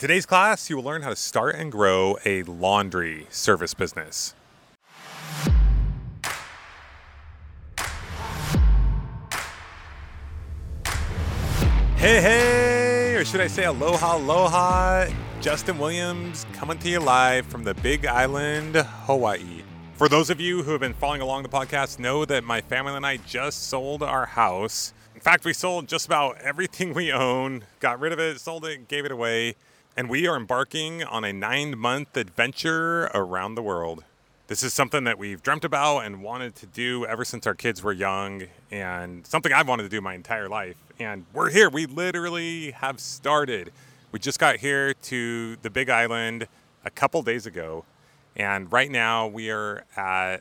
In today's class, you will learn how to start and grow a laundry service business. Hey, hey, or should I say aloha, aloha. Justin Williams coming to you live from the Big Island, Hawaii. For those of you who have been following along the podcast, know that my family and I just sold our house. In fact, we sold just about everything we own, got rid of it, sold it, gave it away, and we are embarking on a nine month adventure around the world. This is something that we've dreamt about and wanted to do ever since our kids were young, and something I've wanted to do my entire life. And we're here. We literally have started. We just got here to the Big Island a couple days ago, and right now we are at,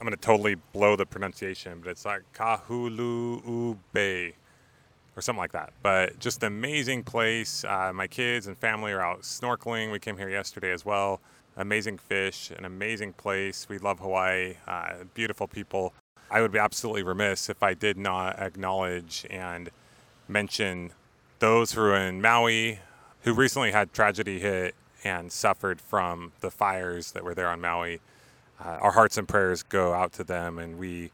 I'm going to totally blow the pronunciation, but it's like Kahului Bay or something like that. But just amazing place. Uh, my kids and family are out snorkeling. We came here yesterday as well amazing fish, an amazing place. We love Hawaii, uh, beautiful people. I would be absolutely remiss if I did not acknowledge and mention those who are in Maui who recently had tragedy hit and suffered from the fires that were there on Maui. Uh, our hearts and prayers go out to them, and we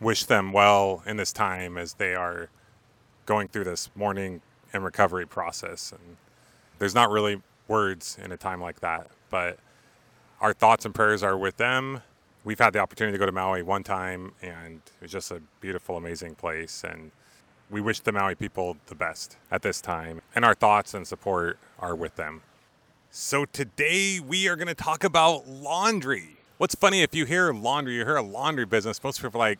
wish them well in this time as they are going through this mourning and recovery process. And there's not really words in a time like that, but our thoughts and prayers are with them. We've had the opportunity to go to Maui one time, and it was just a beautiful, amazing place. And we wish the Maui people the best at this time, and our thoughts and support are with them. So today we are going to talk about laundry. What's funny if you hear laundry, you hear a laundry business, most people are like,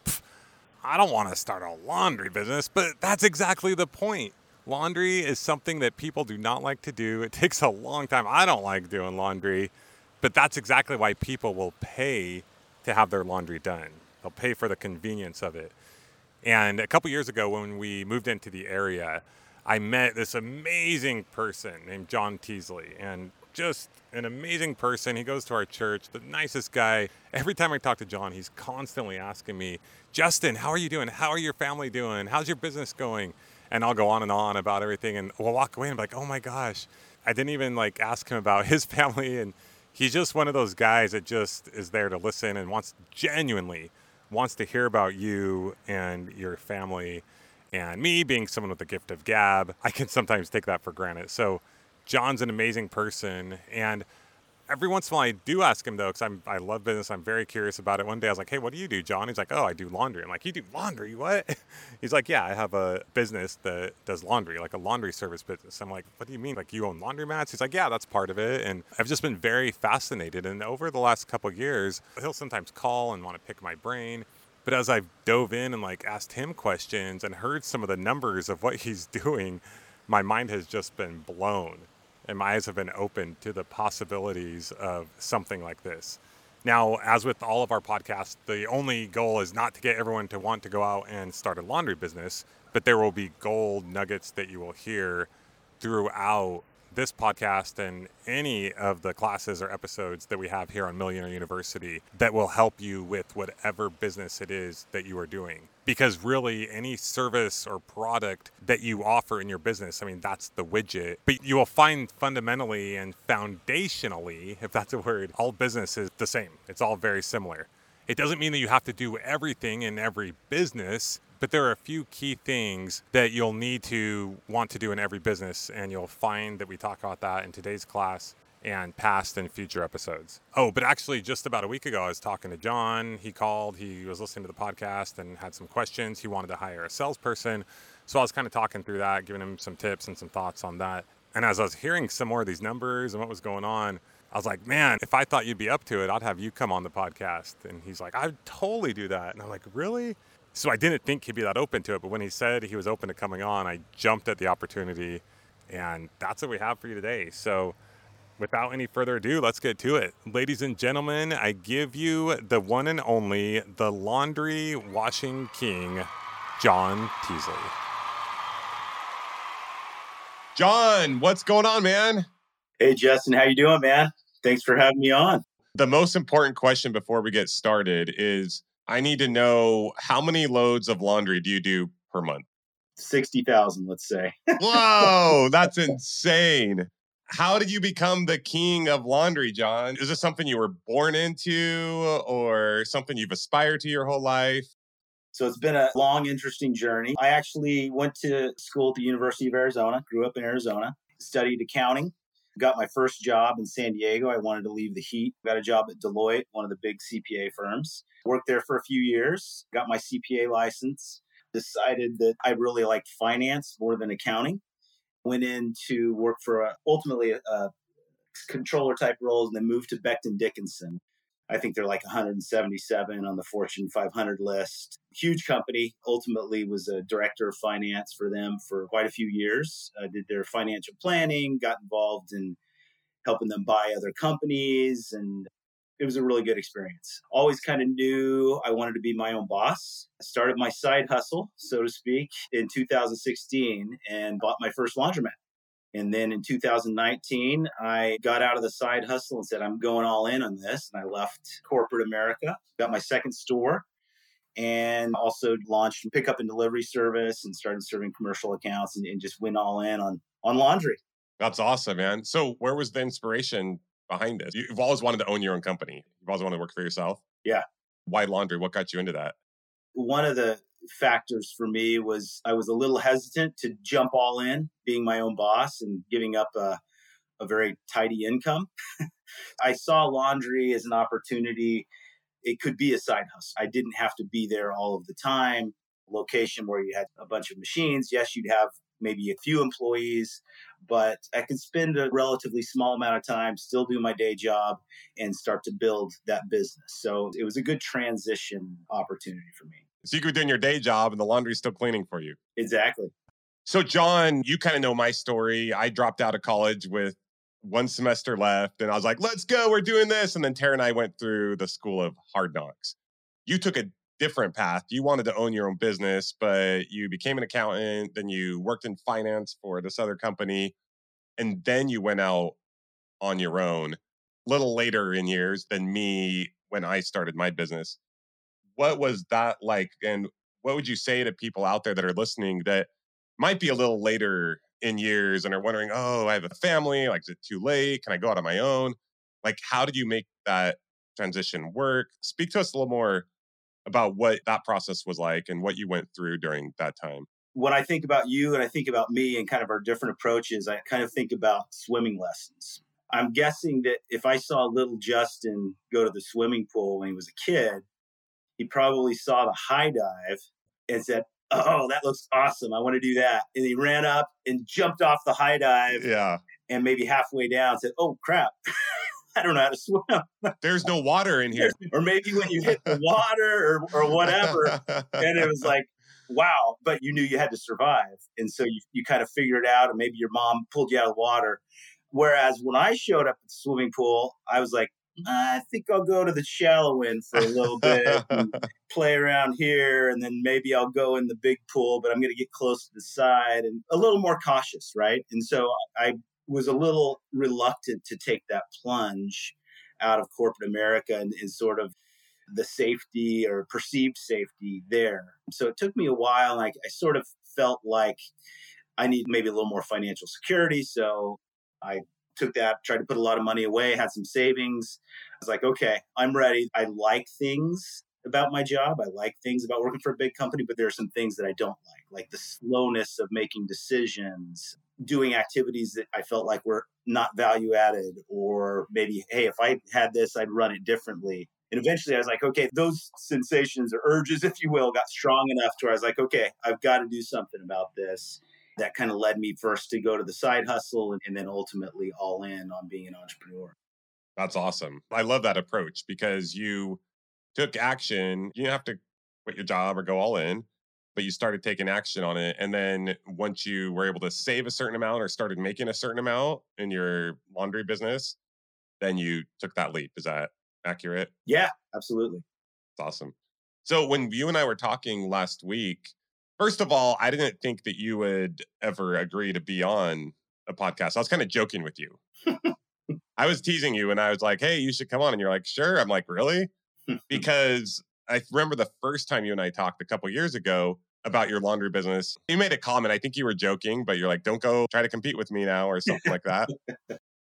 I don't want to start a laundry business, but that's exactly the point. Laundry is something that people do not like to do. It takes a long time. I don't like doing laundry. But that's exactly why people will pay to have their laundry done. They'll pay for the convenience of it. And a couple years ago, when we moved into the area, I met this amazing person named John Teasley. And just an amazing person. He goes to our church, the nicest guy. Every time I talk to John, he's constantly asking me, Justin, how are you doing? How are your family doing? How's your business going? And I'll go on and on about everything. And we'll walk away and be like, oh my gosh. I didn't even like ask him about his family and he's just one of those guys that just is there to listen and wants genuinely wants to hear about you and your family and me being someone with the gift of gab i can sometimes take that for granted so john's an amazing person and every once in a while I do ask him though, because I love business. I'm very curious about it. One day I was like, "Hey, what do you do, John?" He's like, "Oh, I do laundry." I'm like, "You do laundry? What?" He's like, "Yeah, I have a business that does laundry, like a laundry service business." I'm like, "What do you mean? Like you own laundromats?" He's like, "Yeah, that's part of it." And I've just been very fascinated. And over the last couple years, he'll sometimes call and want to pick my brain. But as I've dove in and like asked him questions and heard some of the numbers of what he's doing, my mind has just been blown and my eyes have been opened to the possibilities of something like this. Now, as with all of our podcasts, the only goal is not to get everyone to want to go out and start a laundry business, but there will be gold nuggets that you will hear throughout this podcast and any of the classes or episodes that we have here on Millionaire University that will help you with whatever business it is that you are doing. Because really, any service or product that you offer in your business, I mean, that's the widget. But you will find fundamentally and foundationally, if that's a word, all business is the same. It's all very similar. It doesn't mean that you have to do everything in every business, but there are a few key things that you'll need to want to do in every business, and you'll find that we talk about that in today's class and past and future episodes. Oh, but actually, just about a week ago, I was talking to John. He called, he was listening to the podcast and had some questions. He wanted to hire a salesperson. So I was kind of talking through that, giving him some tips and some thoughts on that. And as I was hearing some more of these numbers and what was going on, I was like, man, if I thought you'd be up to it, I'd have you come on the podcast. And he's like, I'd totally do that. And I'm like, really? so I didn't think he'd be that open to it. But when he said he was open to coming on, I jumped at the opportunity, and that's what we have for you today. So, without any further ado, let's get to it. Ladies and gentlemen, I give you the one and only, the laundry washing king, John Teasley. John, what's going on, man? Hey, Justin, how you doing, man? Thanks for having me on. The most important question before we get started is I need to know how many loads of laundry do you do per month? 60,000, let's say. Whoa, that's insane. How did you become the king of laundry, John? Is this something you were born into or something you've aspired to your whole life? So it's been a long, interesting journey. I actually went to school at the University of Arizona, grew up in Arizona, studied accounting, got my first job in San Diego. I wanted to leave the heat. Got a job at Deloitte, one of the big CPA firms. Worked there for a few years, got my CPA license, decided that I really liked finance more than accounting. Went in to work for a, ultimately a, a controller type roles and then moved to Becton Dickinson. I think they're like 177 on the Fortune 500 list. Huge company. Ultimately, was a director of finance for them for quite a few years. I did their financial planning, got involved in helping them buy other companies, and it was a really good experience. Always kind of knew I wanted to be my own boss. I started my side hustle, so to speak, in 2016 and bought my first laundromat. And then in 2019, I got out of the side hustle and said, I'm going all in on this. And I left corporate America, got my second store, and also launched pickup and delivery service and started serving commercial accounts and, and just went all in on, on laundry. That's awesome, man. So, where was the inspiration behind this? You've always wanted to own your own company, you've always wanted to work for yourself. Yeah. Why laundry? What got you into that? One of the factors for me was I was a little hesitant to jump all in, being my own boss and giving up a, a very tidy income. I saw laundry as an opportunity. It could be a side hustle. I didn't have to be there all of the time. Location where you had a bunch of machines. Yes, you'd have maybe a few employees, but I can spend a relatively small amount of time, still do my day job, and start to build that business. So it was a good transition opportunity for me. So you could be doing your day job and the laundry's still cleaning for you. Exactly. So, John, you kind of know my story. I dropped out of college with one semester left, and I was like, let's go, we're doing this. And then Tara and I went through the school of hard knocks. You took a different path. You wanted to own your own business, but you became an accountant, then you worked in finance for this other company, and then you went out on your own a little later in years than me when I started my business what was that like? And what would you say to people out there that are listening that might be a little later in years and are wondering, oh, I have a family. Like, is it too late? Can I go out on my own? Like, how did you make that transition work? Speak to us a little more about what that process was like and what you went through during that time. When I think about you and I think about me and kind of our different approaches, I kind of think about swimming lessons. I'm guessing that if I saw little Justin go to the swimming pool when he was a kid, he probably saw the high dive and said, Oh, that looks awesome. I want to do that. And he ran up and jumped off the high dive. Yeah. And maybe halfway down said, Oh, crap. I don't know how to swim. There's no water in here. or maybe when you hit the water or, or whatever. and it was like, wow, but you knew you had to survive. And so you, you kind of figured it out, and maybe your mom pulled you out of the water. Whereas when I showed up at the swimming pool, I was like, I think I'll go to the shallow end for a little bit and play around here, and then maybe I'll go in the big pool, but I'm going to get close to the side and a little more cautious, right? And so I was a little reluctant to take that plunge out of corporate America and, and sort of the safety or perceived safety there. So it took me a while. Like I sort of felt like I need maybe a little more financial security. So I took that, tried to put a lot of money away, had some savings. I was like, okay, I'm ready. I like things about my job. I like things about working for a big company, but there are some things that I don't like, like the slowness of making decisions, doing activities that I felt like were not value added, or maybe, hey, if I had this, I'd run it differently. And eventually I was like, okay, those sensations or urges, if you will, got strong enough to where I was like, okay, I've got to do something about this that kind of led me first to go to the side hustle and, and then ultimately all in on being an entrepreneur. That's awesome. I love that approach because you took action. You have to quit your job or go all in, but you started taking action on it. And then once you were able to save a certain amount or started making a certain amount in your laundry business, then you took that leap. Is that accurate? Yeah, absolutely. That's awesome. So when you and I were talking last week, First of all, I didn't think that you would ever agree to be on a podcast. I was kind of joking with you. I was teasing you and I was like, hey, you should come on. And you're like, sure. I'm like, really? because I remember the first time you and I talked a couple years ago, about your laundry business. You made a comment. I think you were joking, but you're like, don't go try to compete with me now or something like that.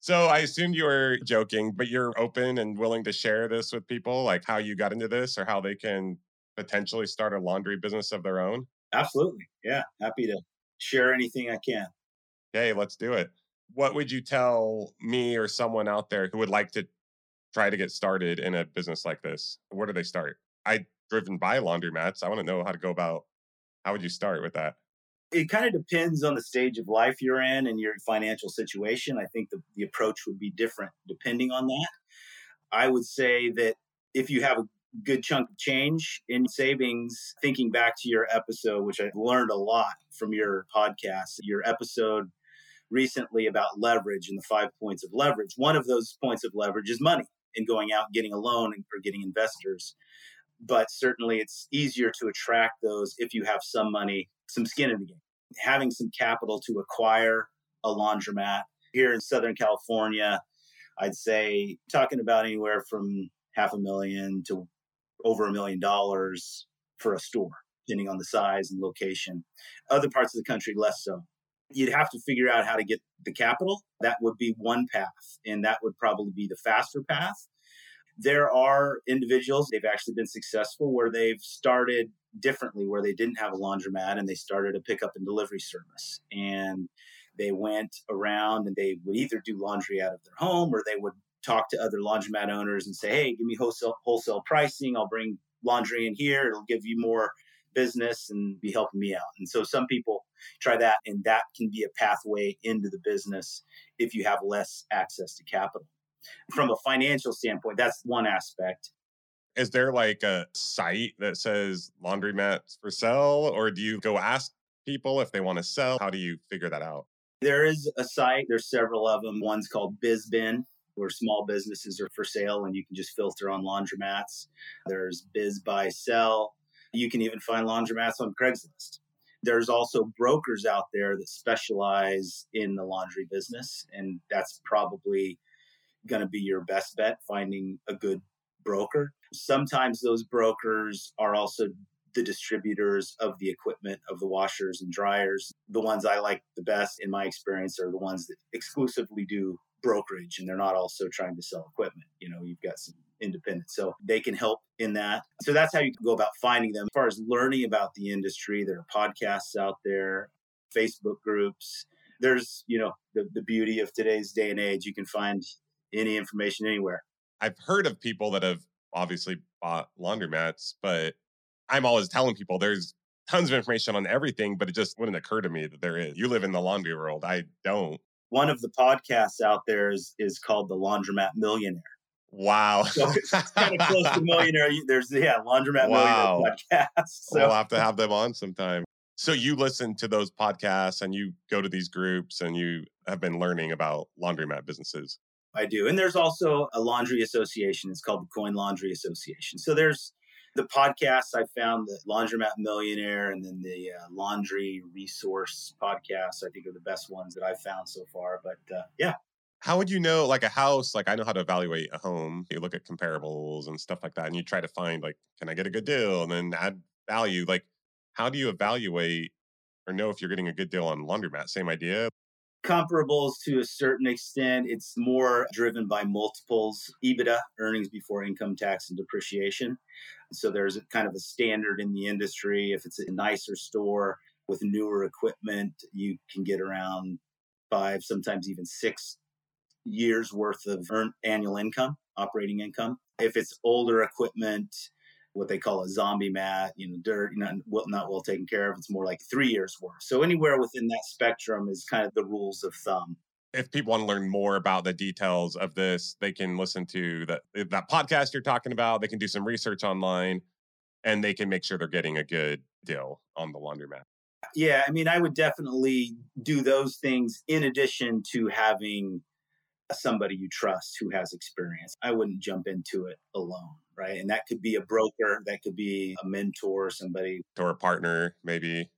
So I assumed you were joking, but you're open and willing to share this with people, like how you got into this or how they can potentially start a laundry business of their own. Absolutely. Yeah. Happy to share anything I can. Hey, let's do it. What would you tell me or someone out there who would like to try to get started in a business like this? Where do they start? I driven by laundromats. I want to know how to go about how would you start with that? It kind of depends on the stage of life you're in and your financial situation. I think the, the approach would be different depending on that. I would say that if you have a good chunk of change in savings, thinking back to your episode, which I've learned a lot from your podcast, your episode recently about leverage and the five points of leverage. One of those points of leverage is money and going out getting a loan or getting investors but certainly it's easier to attract those if you have some money, some skin in the game. Having some capital to acquire a laundromat here in Southern California, I'd say talking about anywhere from half a million to over a million dollars for a store, depending on the size and location. Other parts of the country, less so. You'd have to figure out how to get the capital. That would be one path, and that would probably be the faster path. There are individuals, they've actually been successful where they've started differently, where they didn't have a laundromat and they started a pickup and delivery service. And they went around and they would either do laundry out of their home or they would talk to other laundromat owners and say, hey, give me wholesale, wholesale pricing. I'll bring laundry in here. It'll give you more business and be helping me out. And so some people try that, and that can be a pathway into the business if you have less access to capital from a financial standpoint, that's one aspect. Is there like a site that says laundromats for sale, or do you go ask people if they want to sell? How do you figure that out? There is a site, there's several of them. One's called BizBen, where small businesses are for sale and you can just filter on laundromats. There's BizBuySell. You can even find laundromats on Craigslist. There's also brokers out there that specialize in the laundry business, and that's probably going to be your best bet finding a good broker. Sometimes those brokers are also the distributors of the equipment of the washers and dryers. The ones I like the best in my experience are the ones that exclusively do brokerage and they're not also trying to sell equipment. You know, you've got some independent. So they can help in that. So that's how you can go about finding them. As far as learning about the industry, there are podcasts out there, Facebook groups. There's, you know, the, the beauty of today's day and age. You can find any information anywhere. I've heard of people that have obviously bought laundromats, but I'm always telling people there's tons of information on everything, but it just wouldn't occur to me that there is. You live in the laundry world. I don't. One of the podcasts out there is is called the Laundromat Millionaire. Wow. So it's kind of close to millionaire. There's yeah, Laundromat wow. Millionaire podcast. So. We'll have to have them on sometime. So you listen to those podcasts and you go to these groups and you have been learning about laundromat businesses. I do. And there's also a laundry association. It's called the Coin Laundry Association. So there's the podcasts I found, the Laundromat Millionaire, and then the uh, Laundry Resource podcast. I think are the best ones that I've found so far. But uh, yeah. How would you know, like a house? Like I know how to evaluate a home. You look at comparables and stuff like that, and you try to find like, can I get a good deal, and then add value. Like, how do you evaluate or know if you're getting a good deal on laundromat? Same idea comparables to a certain extent. It's more driven by multiples, EBITDA, earnings before income tax and depreciation. So there's kind of a standard in the industry. If it's a nicer store with newer equipment, you can get around five, sometimes even six years worth of annual income, operating income. If it's older equipment, what they call a zombie mat, you know, dirt, not well, not well taken care of. It's more like three years worth. So anywhere within that spectrum is kind of the rules of thumb. If people want to learn more about the details of this, they can listen to that eh, that podcast you're talking about. They can do some research online, and they can make sure they're getting a good deal on the laundromat. Yeah, I mean, I would definitely do those things in addition to having somebody you trust who has experience. I wouldn't jump into it alone right? And that could be a broker, that could be a mentor, somebody or a partner, maybe.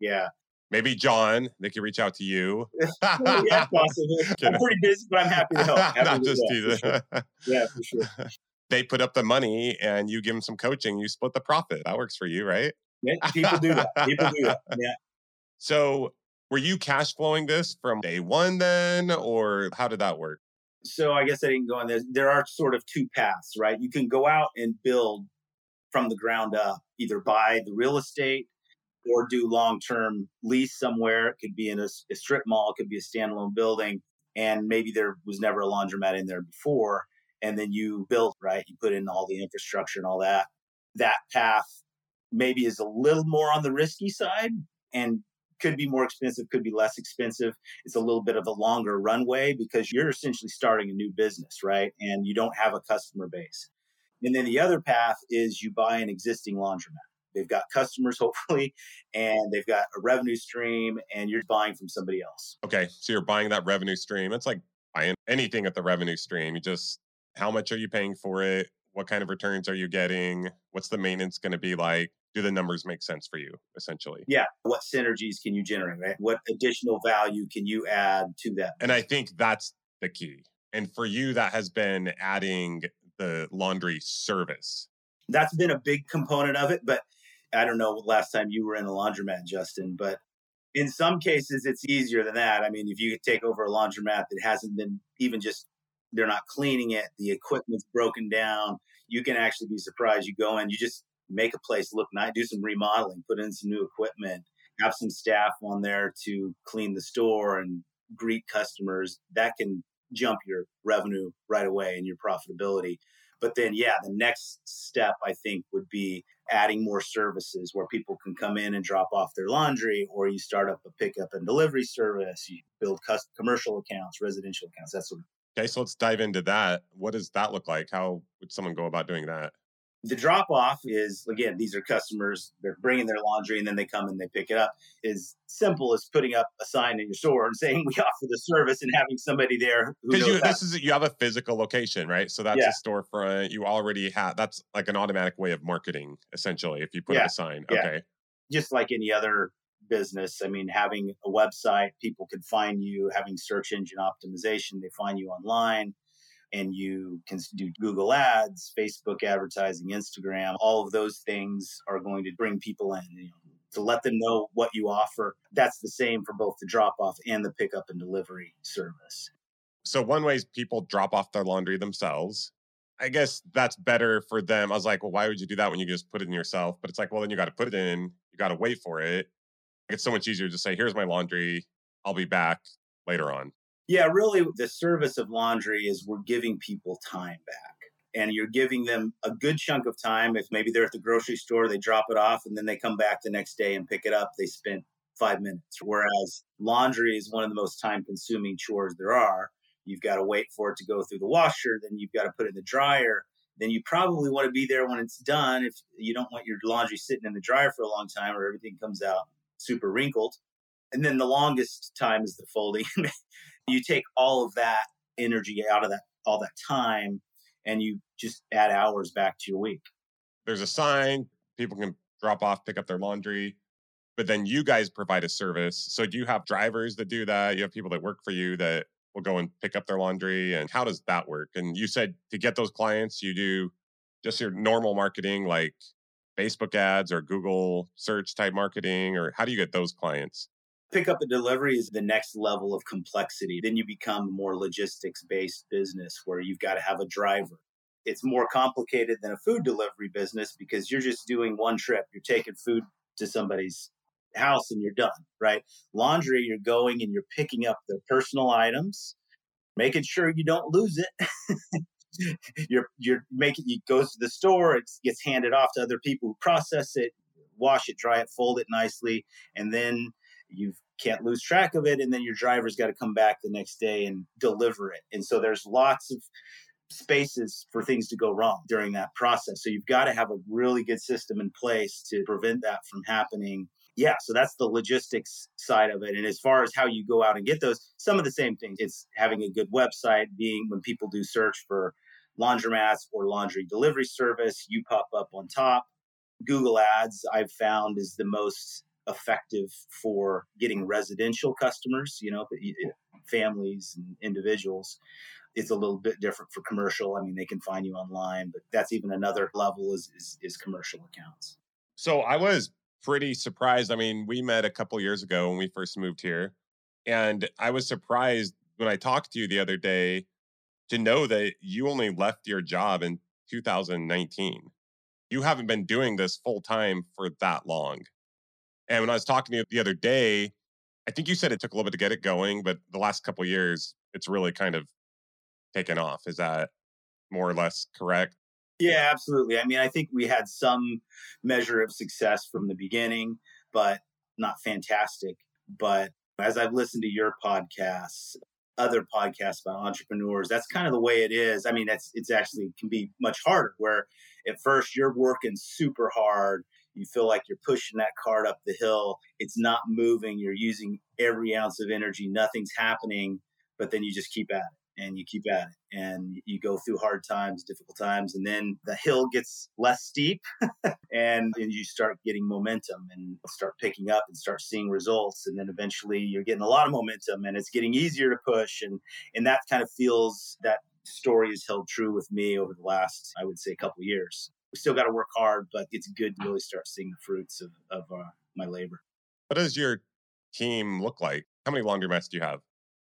Yeah. Maybe John, they could reach out to you. Oh, yeah, possibly. I'm pretty busy, but I'm happy to help. Happy Not just teasing. Sure. Yeah, for sure. they put up the money and you give them some coaching, you split the profit. That works for you, right? Yeah, people do that. People do that. Yeah. So were you cash flowing this from day one then, or how did that work? So I guess I didn't go on this. There are sort of two paths, right? You can go out and build from the ground up, either buy the real estate or do long term lease somewhere. It could be in a, a, strip mall, it could be a standalone building, and maybe there was never a laundromat in there before. And then you build, right? You put in all the infrastructure and all that. That path maybe is a little more on the risky side and could be more expensive, could be less expensive. It's a little bit of a longer runway because you're essentially starting a new business, right? And you don't have a customer base. And then the other path is you buy an existing laundromat. They've got customers, hopefully, and they've got a revenue stream, and you're buying from somebody else. Okay. So you're buying that revenue stream. It's like buying anything at the revenue stream. You just, how much are you paying for it? What kind of returns are you getting? What's the maintenance going to be like? Do the numbers make sense for you, essentially? Yeah. What synergies can you generate, right? What additional value can you add to that? And I think that's the key. And for you, that has been adding the laundry service. That's been a big component of it. But I don't know last time you were in a laundromat, Justin, but in some cases it's easier than that. I mean, if you take over a laundromat that hasn't been even just they're not cleaning it, the equipment's broken down, you can actually be surprised. You go in, you just make a place look nice, do some remodeling, put in some new equipment, have some staff on there to clean the store and greet customers. That can jump your revenue right away and your profitability. But then, yeah, the next step I think would be adding more services where people can come in and drop off their laundry, or you start up a pickup and delivery service, you build commercial accounts, residential accounts, that sort of. Okay, so let's dive into that. What does that look like? How would someone go about doing that? The drop off is again these are customers they're bringing their laundry and then they come and they pick it up is simple as putting up a sign in your store and saying we offer the service and having somebody there because you this is you have a physical location right so that's yeah. a storefront you already have that's like an automatic way of marketing essentially if you put yeah. up a sign yeah. okay just like any other business i mean having a website people can find you having search engine optimization they find you online and you can do Google ads, Facebook advertising, Instagram, all of those things are going to bring people in. You know, to let them know what you offer. That's the same for both the drop off and the pickup and delivery service. So, one way is people drop off their laundry themselves. I guess that's better for them. I was like, well, why would you do that when you just put it in yourself? But it's like, well, then you got to put it in, you got to wait for it. It's so much easier to say, here's my laundry, I'll be back later on. Yeah, really, the service of laundry is we're giving people time back. And you're giving them a good chunk of time. If maybe they're at the grocery store, they drop it off and then they come back the next day and pick it up. They spent five minutes. Whereas laundry is one of the most time consuming chores there are. You've got to wait for it to go through the washer, then you've got to put it in the dryer. Then you probably want to be there when it's done if you don't want your laundry sitting in the dryer for a long time or everything comes out super wrinkled. And then the longest time is the folding. you take all of that energy out of that all that time and you just add hours back to your week. There's a sign people can drop off pick up their laundry but then you guys provide a service. So do you have drivers that do that? You have people that work for you that will go and pick up their laundry and how does that work? And you said to get those clients you do just your normal marketing like facebook ads or google search type marketing or how do you get those clients Pickup and delivery is the next level of complexity. Then you become a more logistics based business where you've got to have a driver. It's more complicated than a food delivery business because you're just doing one trip. You're taking food to somebody's house and you're done, right? Laundry, you're going and you're picking up their personal items, making sure you don't lose it. you're you're making it goes to the store, it gets handed off to other people who process it, wash it, dry it, fold it nicely, and then you can't lose track of it and then your driver's got to come back the next day and deliver it. And so there's lots of spaces for things to go wrong during that process. So you've got to have a really good system in place to prevent that from happening. Yeah so that's the logistics side of it. And as far as how you go out and get those some of the same things. It's having a good website being when people do search for laundromats or laundry delivery service you pop up on top. Google ads i've found is the most effective for getting residential customers, you know, families and individuals. It's a little bit different for commercial. I mean, they can find you online, but that's even another level is, is, is commercial accounts. So I was pretty surprised. I mean, we met a couple years ago when we first moved here, and I was surprised when I talked to you the other day to know that you only left your job in 2019. You haven't been doing this full time for that long. And when I was talking to you the other day, I think you said it took a little bit to get it going, but the last couple years, it's really kind of taken off. Is that more or less correct? Yeah, absolutely. I mean, I think we had some measure of success from the beginning, but not fantastic. But as I've listened to your podcasts, other podcasts about entrepreneurs, that's kind of the way it is. I mean, that's it's actually can be much harder where at first you're working super hard you feel like you're pushing that cart up the hill. It's not moving. You're using every ounce of energy. Nothing's happening, but then you just keep at it and you keep at it and you go through hard times, difficult times, and then the hill gets less steep and, and you start getting momentum and start picking up and start seeing results. And then eventually you're getting a lot of momentum and it's getting easier to push. And, and that kind of feels that story has held true with me over the last, I would say, couple years we still got to work hard, but it's good to really start seeing the fruits of, of uh, my labor. What does your team look like? How many laundromats do you have?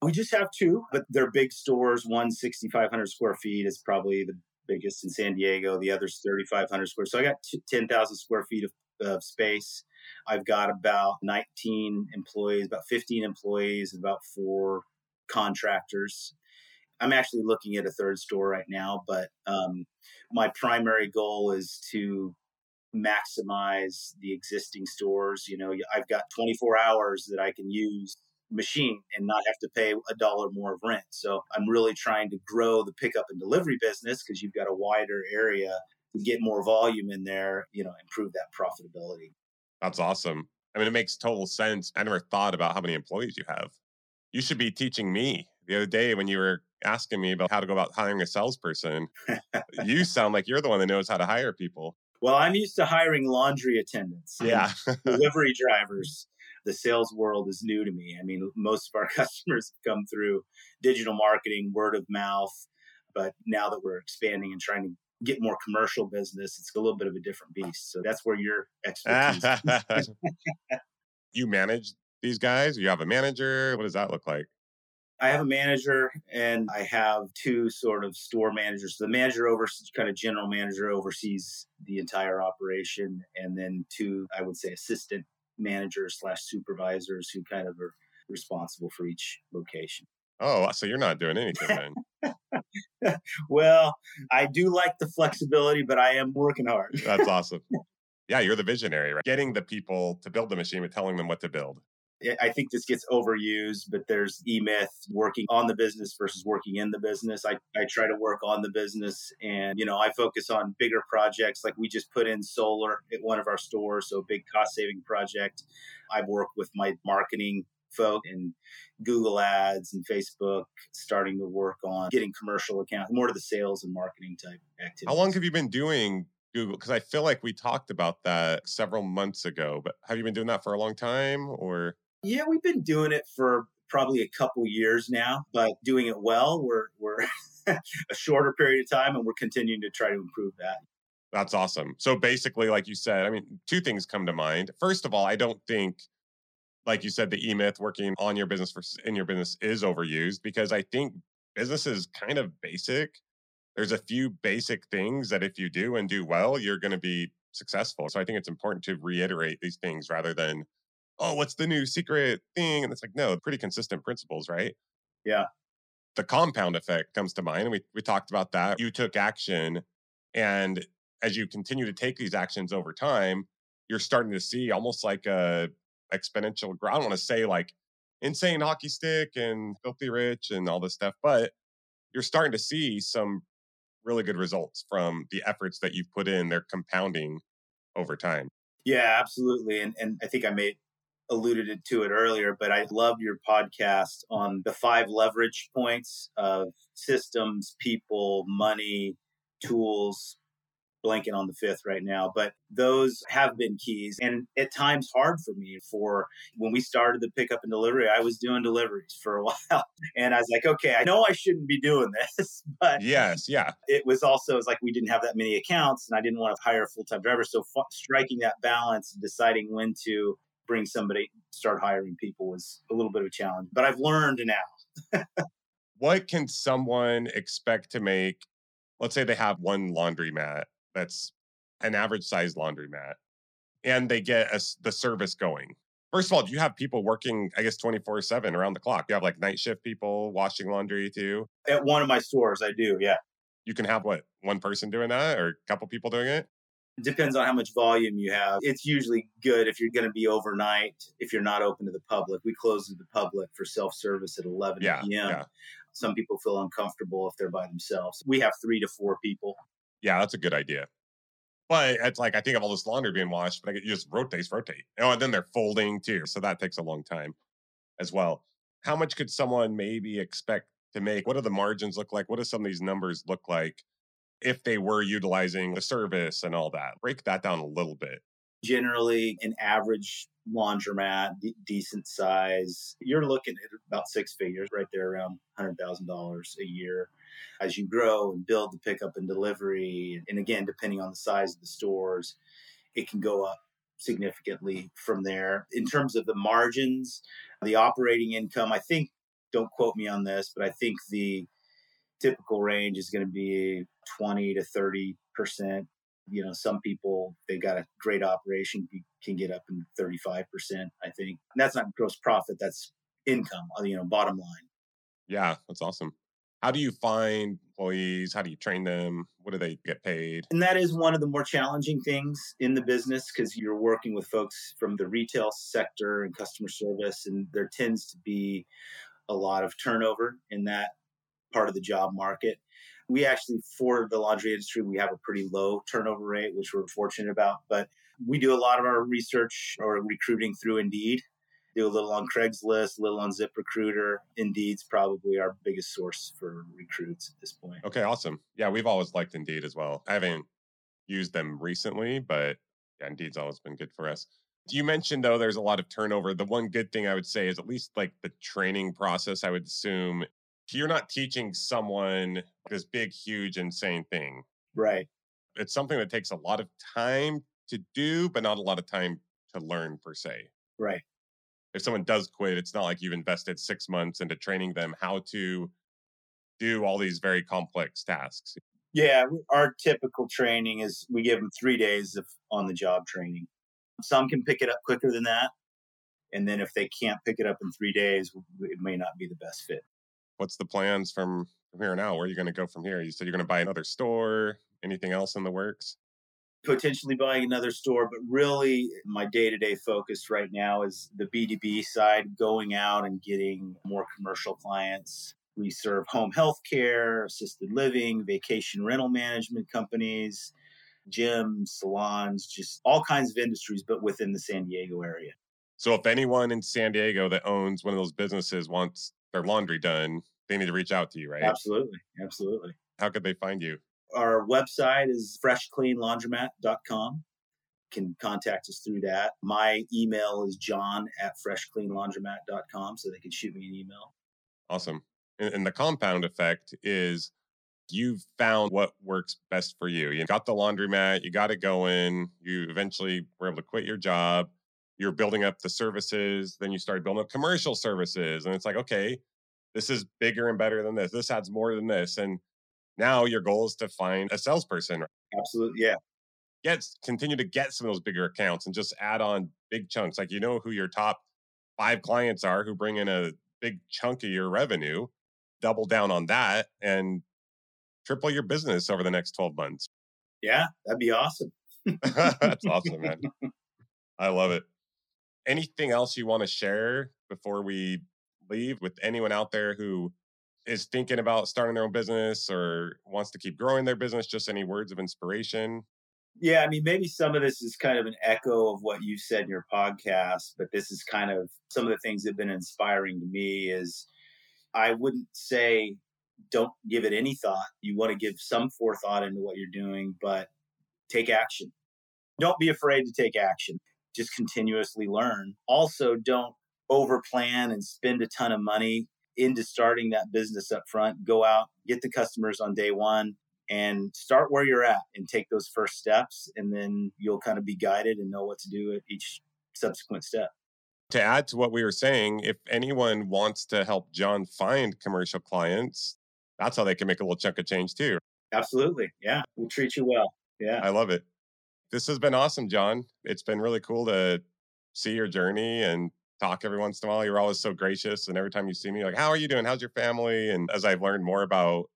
We just have two, but they're big stores. One 6,500 square feet is probably the biggest in San Diego. The other's 3,500 square. So I got 10,000 square feet of, of space. I've got about 19 employees, about 15 employees, and about four contractors. I'm actually looking at a third store right now, but um, my primary goal is to maximize the existing stores. You know, I've got 24 hours that I can use machine and not have to pay a dollar more of rent. So I'm really trying to grow the pickup and delivery business because you've got a wider area to get more volume in there, you know, improve that profitability. That's awesome. I mean, it makes total sense. I never thought about how many employees you have. You should be teaching me the other day when you were asking me about how to go about hiring a salesperson. you sound like you're the one that knows how to hire people. Well, I'm used to hiring laundry attendants. Yeah. delivery drivers. The sales world is new to me. I mean, most of our customers come through digital marketing, word of mouth. But now that we're expanding and trying to get more commercial business, it's a little bit of a different beast. So that's where your expertise. Is. You manage these guys? You have a manager? What does that look like? I have a manager and I have two sort of store managers. The manager over kind of general manager oversees the entire operation, and then two, I would say, assistant managers slash supervisors who kind of are responsible for each location. Oh, so you're not doing anything then? well, I do like the flexibility, but I am working hard. That's awesome. Yeah, you're the visionary, right? Getting the people to build the machine, but telling them what to build. I think this gets overused, but there's e myth working on the business versus working in the business. I, I try to work on the business and, you know, I focus on bigger projects like we just put in solar at one of our stores. So, big cost saving project. I've worked with my marketing folk and Google ads and Facebook, starting to work on getting commercial accounts, more to the sales and marketing type activities. How long have you been doing Google? Because I feel like we talked about that several months ago, but have you been doing that for a long time or? Yeah, we've been doing it for probably a couple years now, but doing it well. We're we're a shorter period of time, and we're continuing to try to improve that. That's awesome. So basically, like you said, I mean, two things come to mind. First of all, I don't think, like you said, the e myth working on your business versus in your business is overused because I think business is kind of basic. There's a few basic things that if you do and do well, you're going to be successful. So I think it's important to reiterate these things rather than oh, what's the new secret thing? And it's like, no, pretty consistent principles, right? Yeah. The compound effect comes to mind. And we, we talked about that. You took action. And as you continue to take these actions over time, you're starting to see almost like a exponential growth. I don't want to say like insane hockey stick and filthy rich and all this stuff, but you're starting to see some really good results from the efforts that you've put in. They're compounding over time. Yeah, absolutely. And and I think I made alluded to it earlier, but I love your podcast on the five leverage points of systems, people, money, tools, blanking on the fifth right now, but those have been keys and at times hard for me for when we started the pickup and delivery, I was doing deliveries for a while and I was like, okay, I know I shouldn't be doing this, but yes, yeah. It was also, like we didn't have that many accounts and I didn't want to hire a full-time driver. So f- striking that balance and deciding when to bring somebody, start hiring people was a little bit of a challenge, but I've learned now. what can someone expect to make? Let's say they have one laundromat that's an average size laundromat and they get a, the service going. First of all, do you have people working, I guess, 24 7 around the clock? You have like night shift people washing laundry too? At one of my stores, I do, yeah. You can have what, one person doing that or a couple people doing it? Depends on how much volume you have. It's usually good if you're going to be overnight, if you're not open to the public. We close to the public for self service at 11 yeah, p.m. Yeah. Some people feel uncomfortable if they're by themselves. We have three to four people yeah, that's a good idea. But it's like I think of all this laundry being washed, but I get you just rotate, rotate. Oh, and then they're folding too. So that takes a long time as well. How much could someone maybe expect to make? What do the margins look like? What do some of these numbers look like if they were utilizing the service and all that? Break that down a little bit. Generally, an average laundromat, d- decent size, you're looking at about six figures right there around $100,000 a year as you grow and build the pickup and delivery. And again, depending on the size of the stores, it can go up significantly from there. In terms of the margins, the operating income, I think, don't quote me on this, but I think the typical range is going to be 20 to 30 percent. You know, some people they got a great operation can get up in 35 percent. I think and that's not gross profit; that's income. Uh, you know, bottom line. Yeah, that's awesome how do you find employees? How do you train them? What do they get paid? And that is one of the more challenging things in the business because you're working with folks from the retail sector and customer service, and there tends to be a lot of turnover in that part of the job market. We actually, for the laundry industry, we have a pretty low turnover rate, which we're fortunate about. But we do a lot of our research or recruiting through Indeed do a little on Craigslist, a little on ZipRecruiter. Indeed's probably our biggest source for recruits at this point. Okay, awesome. Yeah, we've always liked Indeed as well. I haven't used them recently, but yeah, Indeed's always been good for us. You mentioned though there's a lot of turnover. The one good thing I would say is at least like the training process, I would assume you're not teaching someone this big, huge, insane thing. Right. It's something that takes a lot of time to do, but not a lot of time to learn per se. Right if someone does quit, it's not like you've invested six months into training them how to do all these very complex tasks. Yeah, our typical training is we give them three days of on the job training. Some can pick it up quicker than that. And then if they can't pick it up in three days, it may not be the best fit. What's the plans from, from here now? Where are you going to go from here? You said you're going to buy another store. Anything else in the works? potentially buying another store, but really my day to day focus right now is the B2B side, going out and getting more commercial clients. We serve home health care, assisted living, vacation rental management companies, gyms, salons, just all kinds of industries, but within the San Diego area. So if anyone in San Diego that owns one of those businesses wants their laundry done, they need to reach out to you, right? Absolutely. Absolutely. How could they find you? Our website is freshcleanlaundromat.com. Can contact us through that. My email is john at freshcleanlaundromat.com, so they can shoot me an email. Awesome. And, and the compound effect is you've found what works best for you. You got the laundromat, you got it going, you eventually were able to quit your job, you're building up the services, then you start building up commercial services. And it's like, okay, this is bigger and better than this. This adds more than this. And now your goal is to find a salesperson. Absolutely. Yeah. Get continue to get some of those bigger accounts and just add on big chunks. Like you know who your top five clients are who bring in a big chunk of your revenue. Double down on that and triple your business over the next 12 months. Yeah, that'd be awesome. That's awesome, man. I love it. Anything else you want to share before we leave with anyone out there who is thinking about starting their own business or wants to keep growing their business, just any words of inspiration? Yeah, I mean, maybe some of this is kind of an echo of what you said in your podcast, but this is kind of some of the things that have been inspiring to me is I wouldn't say don't give it any thought. You want to give some forethought into what you're doing, but take action. Don't be afraid to take action. Just continuously learn. Also, don't overplan and spend a ton of money into starting that business up front. Go out, get the customers on day one, and start where you're at and take those first steps. And then you'll kind of be guided and know what to do at each subsequent step. To add to what we were saying, if anyone wants to help John find commercial clients, that's how they can make a little chunk of change too. Absolutely. Yeah. We'll treat you well. Yeah. I love it. This has been awesome, John. It's been really cool to see your journey and talk every once in a while. You're always so gracious. And every time you see me, like, how are you doing? How's your family? And as I've learned more about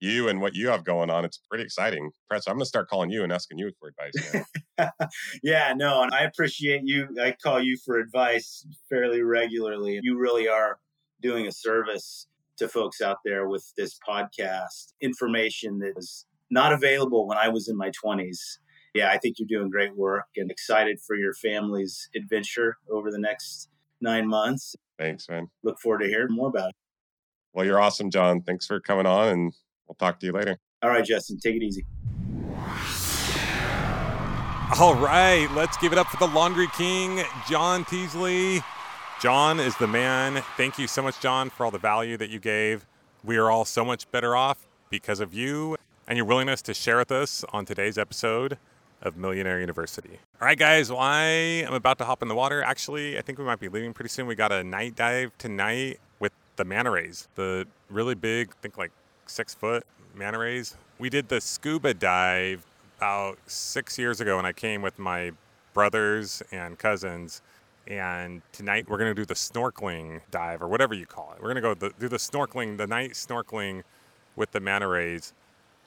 you and what you have going on, it's pretty exciting. Press, I'm going to start calling you and asking you for advice. yeah, no, and I appreciate you. I call you for advice fairly regularly. You really are doing a service to folks out there with this podcast information that was not available when I was in my 20s. Yeah, I think you're doing great work and excited for your family's adventure over the next nine months. Thanks, man. Look forward to hearing more about it. Well, you're awesome, John. Thanks for coming on, and we'll talk to you later. All right, Justin, take it easy. All right, let's give it up for the Laundry King, John Teasley. John is the man. Thank you so much, John, for all the value that you gave. We are all so much better off because of you and your willingness to share with us on today's episode of Millionaire University. All right, guys, well, I am about to hop in the water. Actually, I think we might be leaving pretty soon. We got a night dive tonight with the manta rays, the really big, I think like six foot manta rays. We did the scuba dive about six years ago when I came with my brothers and cousins and tonight we're going to do the snorkeling dive or whatever you call it. We're going to go the, do the snorkeling, the night snorkeling with the manta rays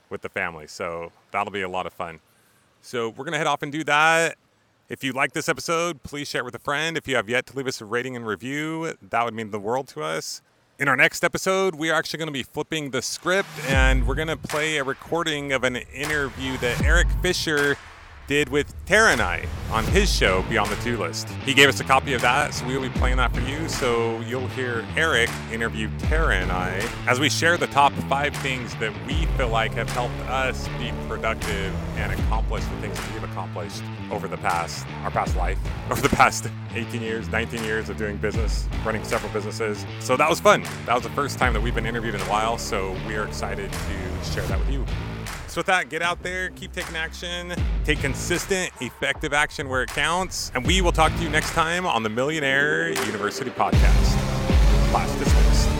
with the family. So that'll be a lot of fun. So we're going to head off and do that. If you like this episode, please share it with a friend. If you have yet to leave us a rating and review, that would mean the world to us. In our next episode, we are actually going to be flipping the script and we're going to play a recording of an interview that Eric Fisher did with Tara and I on his show, Beyond the Two List. He gave us a copy of that, so we will be playing that for you. So you'll hear Eric interview Tara and I as we share the top five things that we feel like have helped us be productive and accomplish the things that we've accomplished over the past, our past life, over the past 18 years, 19 years of doing business, running several businesses. So that was fun. That was the first time that we've been interviewed in a while, so we are excited to share that with you. So with that, get out there, keep taking action, take consistent, effective action where it counts, and we will talk to you next time on the Millionaire University Podcast. Class dismissed.